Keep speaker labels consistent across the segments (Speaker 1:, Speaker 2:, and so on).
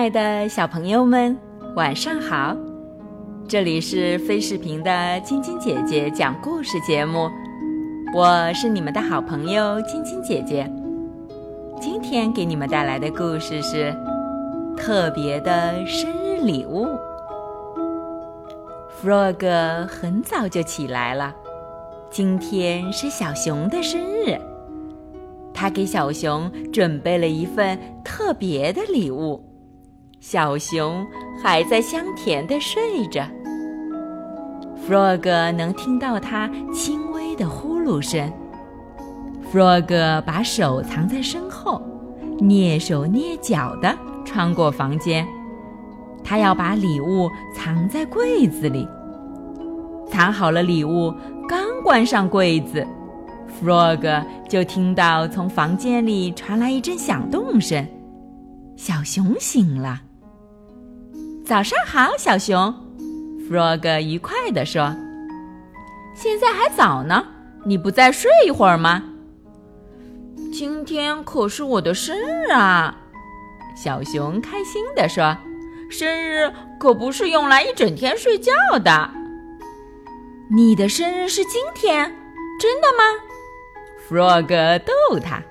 Speaker 1: 爱的小朋友们，晚上好！这里是飞视频的晶晶姐姐讲故事节目，我是你们的好朋友晶晶姐姐。今天给你们带来的故事是特别的生日礼物。Frog 很早就起来了，今天是小熊的生日，他给小熊准备了一份特别的礼物。小熊还在香甜的睡着，Frog 能听到它轻微的呼噜声。Frog 把手藏在身后，蹑手蹑脚地穿过房间，他要把礼物藏在柜子里。藏好了礼物，刚关上柜子，Frog 就听到从房间里传来一阵响动声，小熊醒了。早上好，小熊，Frog 愉快地说：“现在还早呢，你不再睡一会儿吗？”今天可是我的生日啊！小熊开心地说：“生日可不是用来一整天睡觉的。”你的生日是今天，真的吗？Frog 逗他：“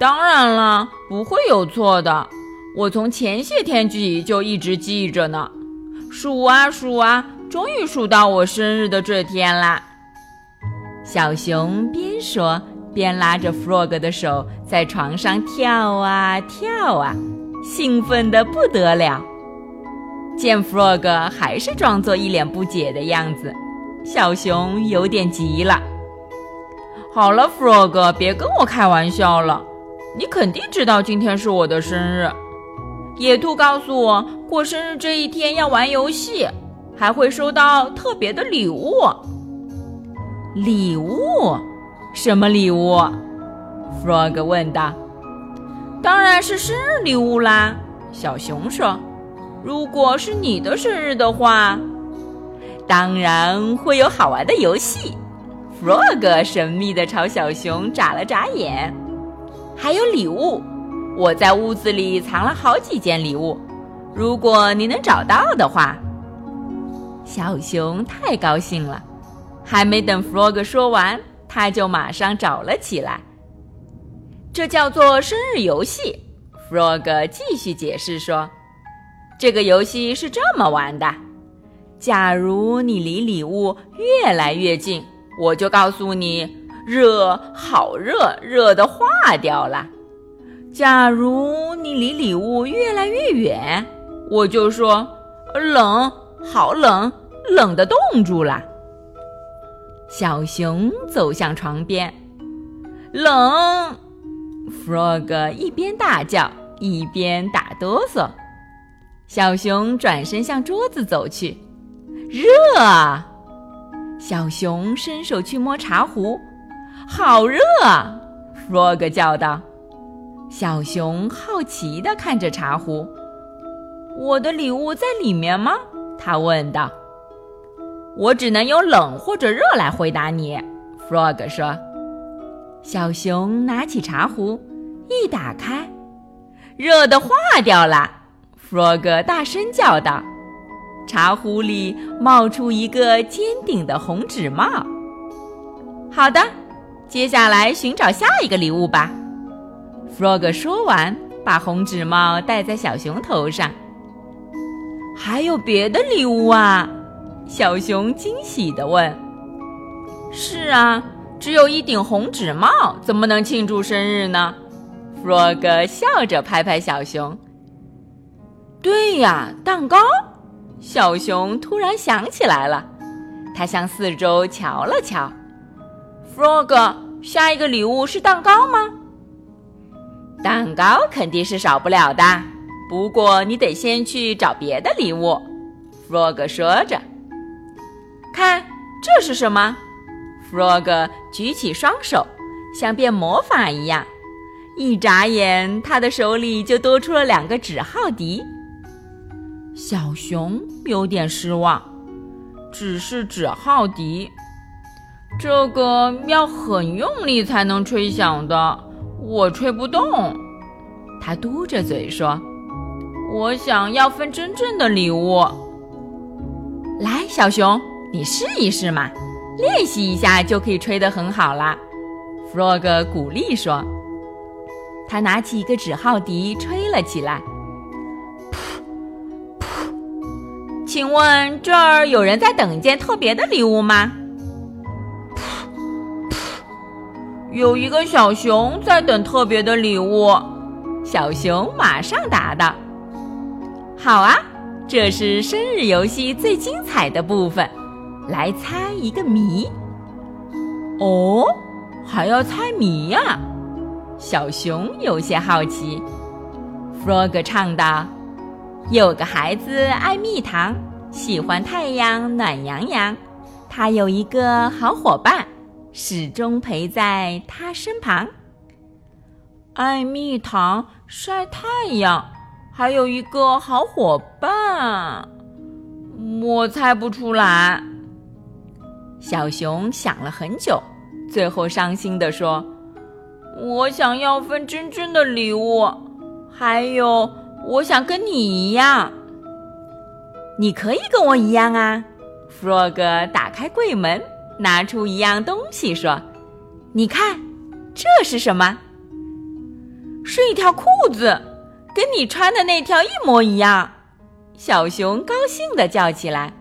Speaker 1: 当然了，不会有错的。”我从前些天起就一直记着呢，数啊数啊，终于数到我生日的这天啦。小熊边说边拉着 Frog 的手在床上跳啊跳啊，兴奋得不得了。见 Frog 还是装作一脸不解的样子，小熊有点急了。好了，Frog，别跟我开玩笑了，你肯定知道今天是我的生日。野兔告诉我，过生日这一天要玩游戏，还会收到特别的礼物。礼物？什么礼物？Frog 问道。当然是生日礼物啦，小熊说。如果是你的生日的话，当然会有好玩的游戏。Frog 神秘地朝小熊眨了眨眼，还有礼物。我在屋子里藏了好几件礼物，如果你能找到的话，小熊太高兴了。还没等 Frog 说完，他就马上找了起来。这叫做生日游戏。Frog 继续解释说：“这个游戏是这么玩的，假如你离礼物越来越近，我就告诉你热，好热，热的化掉了。”假如你离礼物越来越远，我就说冷，好冷，冷的冻住了。小熊走向床边，冷。Frog 一边大叫一边打哆嗦。小熊转身向桌子走去，热。小熊伸手去摸茶壶，好热。Frog 叫道。小熊好奇地看着茶壶，“我的礼物在里面吗？”他问道。“我只能用冷或者热来回答你。”Frog 说。小熊拿起茶壶，一打开，热的化掉了。Frog 大声叫道：“茶壶里冒出一个尖顶的红纸帽。”好的，接下来寻找下一个礼物吧。Frog 说完，把红纸帽戴在小熊头上。还有别的礼物啊？小熊惊喜地问。是啊，只有一顶红纸帽，怎么能庆祝生日呢？Frog 笑着拍拍小熊。对呀，蛋糕！小熊突然想起来了，他向四周瞧了瞧。Frog，下一个礼物是蛋糕吗？蛋糕肯定是少不了的，不过你得先去找别的礼物。”Frog 说着，“看这是什么？”Frog 举起双手，像变魔法一样，一眨眼，他的手里就多出了两个纸号笛。小熊有点失望，只是纸号笛，这个要很用力才能吹响的。我吹不动，他嘟着嘴说：“我想要份真正的礼物。来，小熊，你试一试嘛，练习一下就可以吹得很好啦。”Frog 鼓励说。他拿起一个纸号笛，吹了起来。噗噗，请问这儿有人在等一件特别的礼物吗？有一个小熊在等特别的礼物。小熊马上答道：“好啊，这是生日游戏最精彩的部分，来猜一个谜。”哦，还要猜谜呀？小熊有些好奇。Frog 唱道：“有个孩子爱蜜糖，喜欢太阳暖洋洋。他有一个好伙伴，始终陪在他身旁。爱蜜糖，晒太阳，还有一个好伙伴，我猜不出来。”小熊想了很久，最后伤心地说。我想要份真正的礼物，还有，我想跟你一样。你可以跟我一样啊！Frog 打开柜门，拿出一样东西，说：“你看，这是什么？是一条裤子，跟你穿的那条一模一样。”小熊高兴地叫起来：“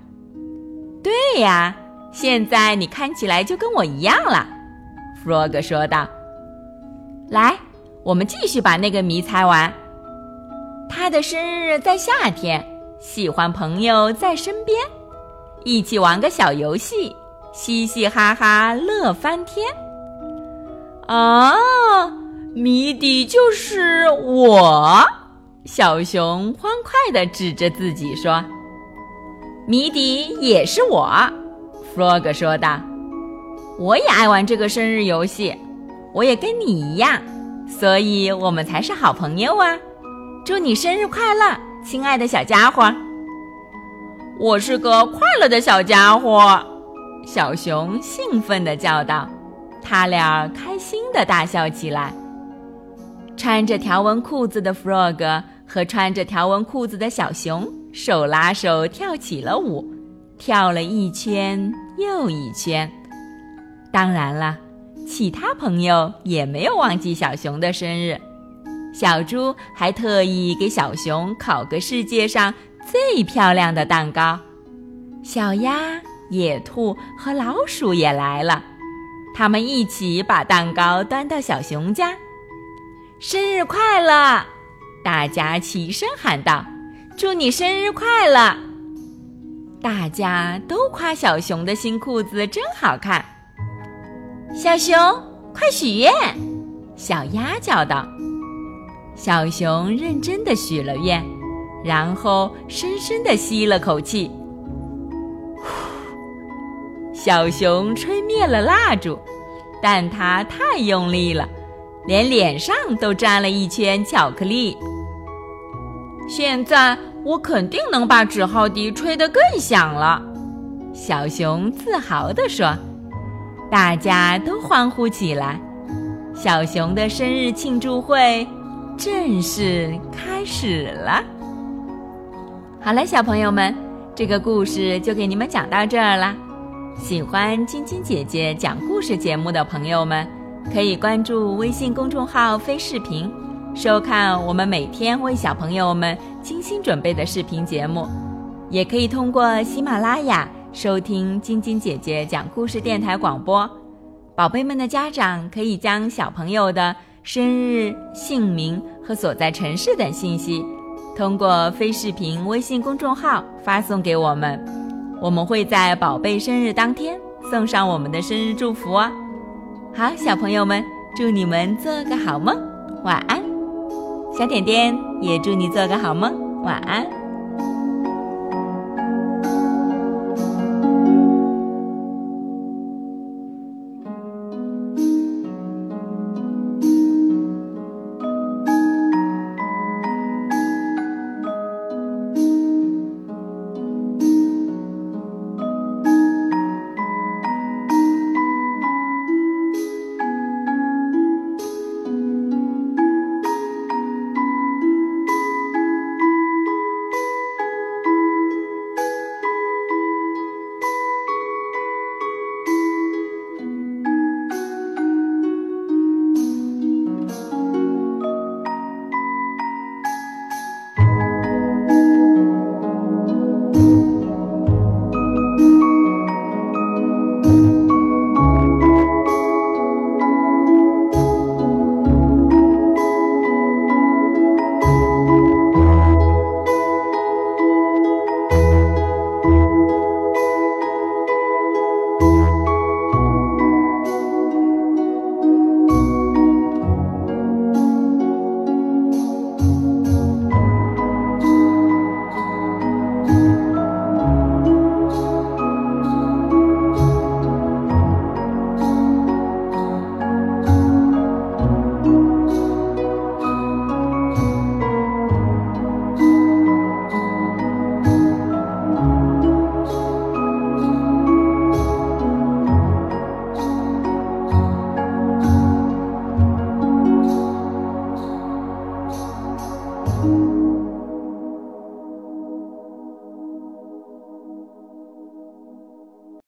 Speaker 1: 对呀，现在你看起来就跟我一样了。”Frog 说道。来，我们继续把那个谜猜完。他的生日在夏天，喜欢朋友在身边，一起玩个小游戏，嘻嘻哈哈乐翻天。啊，谜底就是我！小熊欢快地指着自己说：“谜底也是我。”Frog 说道：“我也爱玩这个生日游戏。”我也跟你一样，所以我们才是好朋友啊！祝你生日快乐，亲爱的小家伙！我是个快乐的小家伙，小熊兴奋地叫道。他俩开心地大笑起来。穿着条纹裤子的 Frog 和穿着条纹裤子的小熊手拉手跳起了舞，跳了一圈又一圈。当然了。其他朋友也没有忘记小熊的生日，小猪还特意给小熊烤个世界上最漂亮的蛋糕。小鸭、野兔和老鼠也来了，他们一起把蛋糕端到小熊家。生日快乐！大家齐声喊道：“祝你生日快乐！”大家都夸小熊的新裤子真好看。小熊，快许愿！小鸭叫道。小熊认真的许了愿，然后深深的吸了口气。小熊吹灭了蜡烛，但它太用力了，连脸上都沾了一圈巧克力。现在我肯定能把纸号笛吹得更响了，小熊自豪地说。大家都欢呼起来，小熊的生日庆祝会正式开始了。好了，小朋友们，这个故事就给你们讲到这儿了。喜欢晶晶姐姐讲故事节目的朋友们，可以关注微信公众号“飞视频”，收看我们每天为小朋友们精心准备的视频节目，也可以通过喜马拉雅。收听晶晶姐姐讲故事电台广播，宝贝们的家长可以将小朋友的生日、姓名和所在城市等信息，通过非视频微信公众号发送给我们，我们会在宝贝生日当天送上我们的生日祝福哦。好，小朋友们，祝你们做个好梦，晚安。小点点也祝你做个好梦，晚安。